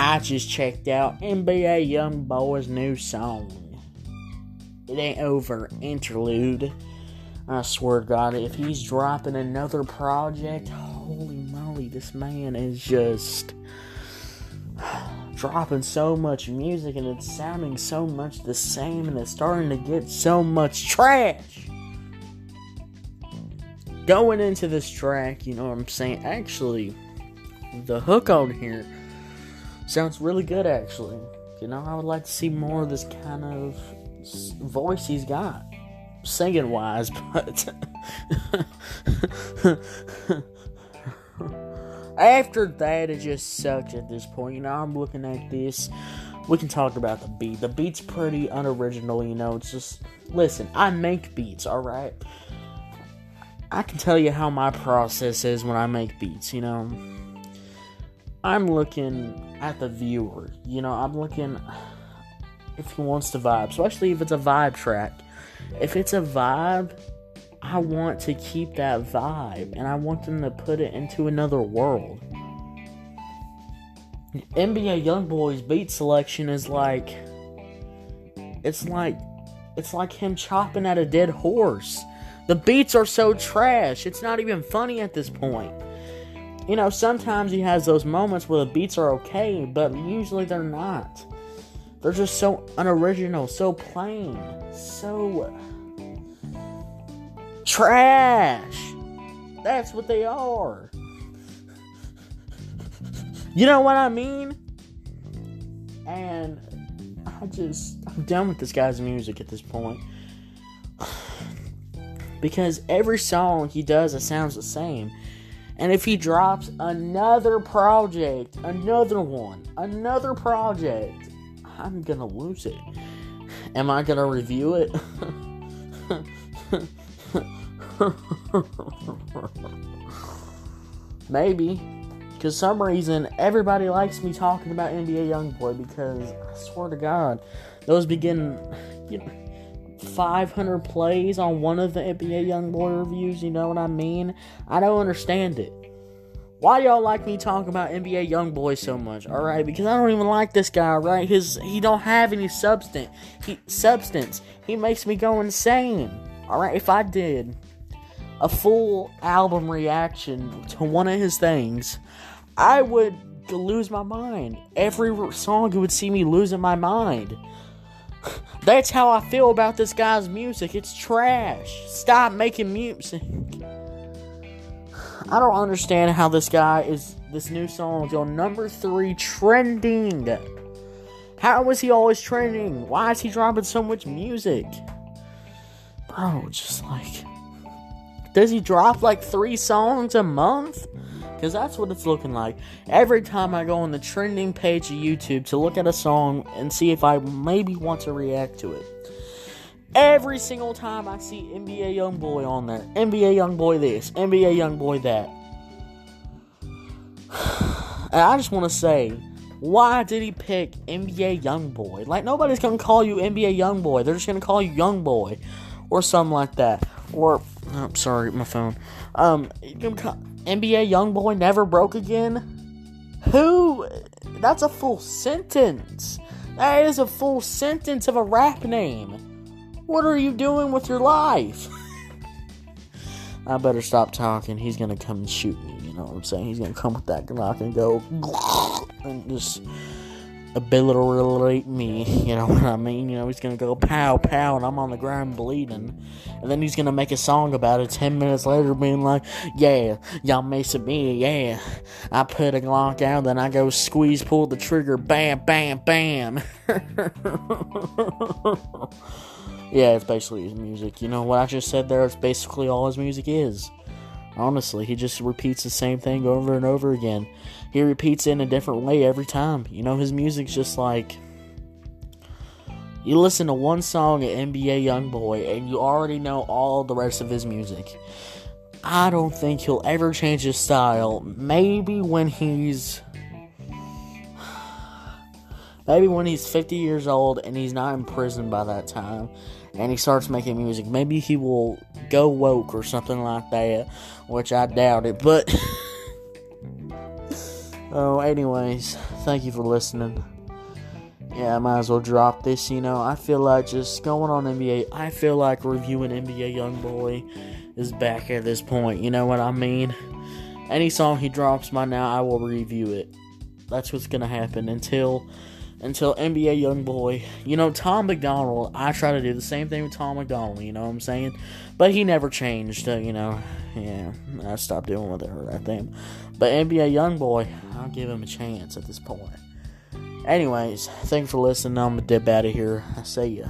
I just checked out NBA YoungBoy's new song. It ain't over, interlude. I swear God, if he's dropping another project, holy moly, this man is just dropping so much music and it's sounding so much the same and it's starting to get so much trash. Going into this track, you know what I'm saying? Actually, the hook on here sounds really good, actually. You know, I would like to see more of this kind of voice he's got, singing wise, but. After that, it just sucks at this point. You know, I'm looking at this. We can talk about the beat. The beat's pretty unoriginal, you know. It's just. Listen, I make beats, alright? I can tell you how my process is when I make beats, you know. I'm looking at the viewer, you know, I'm looking if he wants to vibe, especially if it's a vibe track. If it's a vibe, I want to keep that vibe and I want them to put it into another world. NBA YoungBoy's beat selection is like it's like it's like him chopping at a dead horse. The beats are so trash. It's not even funny at this point. You know, sometimes he has those moments where the beats are okay, but usually they're not. They're just so unoriginal, so plain, so trash. That's what they are. You know what I mean? And I just, I'm done with this guy's music at this point. because every song he does, it sounds the same. And if he drops another project, another one, another project, I'm gonna lose it. Am I gonna review it? Maybe. Because some reason everybody likes me talking about NBA YoungBoy because I swear to God, those begin you know 500 plays on one of the NBA YoungBoy reviews, you know what I mean? I don't understand it. Why y'all like me talking about NBA YoungBoy so much? All right, because I don't even like this guy. Right, his he don't have any substance. He substance. He makes me go insane. All right, if I did a full album reaction to one of his things, I would lose my mind. Every song would see me losing my mind. That's how I feel about this guy's music. It's trash. Stop making music. I don't understand how this guy is. This new song is on number three trending. How is he always trending? Why is he dropping so much music? Bro, just like. Does he drop like three songs a month? Because that's what it's looking like. Every time I go on the trending page of YouTube to look at a song and see if I maybe want to react to it. Every single time I see NBA YoungBoy on there, NBA YoungBoy this, NBA YoungBoy that. And I just want to say, why did he pick NBA YoungBoy? Like nobody's gonna call you NBA YoungBoy. They're just gonna call you YoungBoy, or something like that. Or, oh, sorry, my phone. Um, NBA YoungBoy never broke again. Who? That's a full sentence. That is a full sentence of a rap name. What are you doing with your life? I better stop talking. He's gonna come and shoot me. You know what I'm saying? He's gonna come with that Glock and go and just obliterate me. You know what I mean? You know he's gonna go pow pow, and I'm on the ground bleeding. And then he's gonna make a song about it. Ten minutes later, being like, "Yeah, y'all messing me. Yeah, I put a Glock out, then I go squeeze, pull the trigger, bam, bam, bam." Yeah, it's basically his music. You know what I just said there? It's basically all his music is. Honestly, he just repeats the same thing over and over again. He repeats it in a different way every time. You know, his music's just like. You listen to one song at NBA Youngboy and you already know all the rest of his music. I don't think he'll ever change his style. Maybe when he's. Maybe when he's 50 years old and he's not in prison by that time and he starts making music. Maybe he will go woke or something like that, which I doubt it. But Oh, anyways, thank you for listening. Yeah, I might as well drop this. You know, I feel like just going on NBA. I feel like reviewing NBA YoungBoy is back at this point. You know what I mean? Any song he drops by now, I will review it. That's what's gonna happen until until NBA YoungBoy. You know, Tom MacDonald, I try to do the same thing with Tom MacDonald, You know what I'm saying? But he never changed. Uh, you know, yeah. I stopped doing with it that thing. But NBA YoungBoy, I'll give him a chance at this point. Anyways, thanks for listening. I'm gonna dip out of here. I see ya.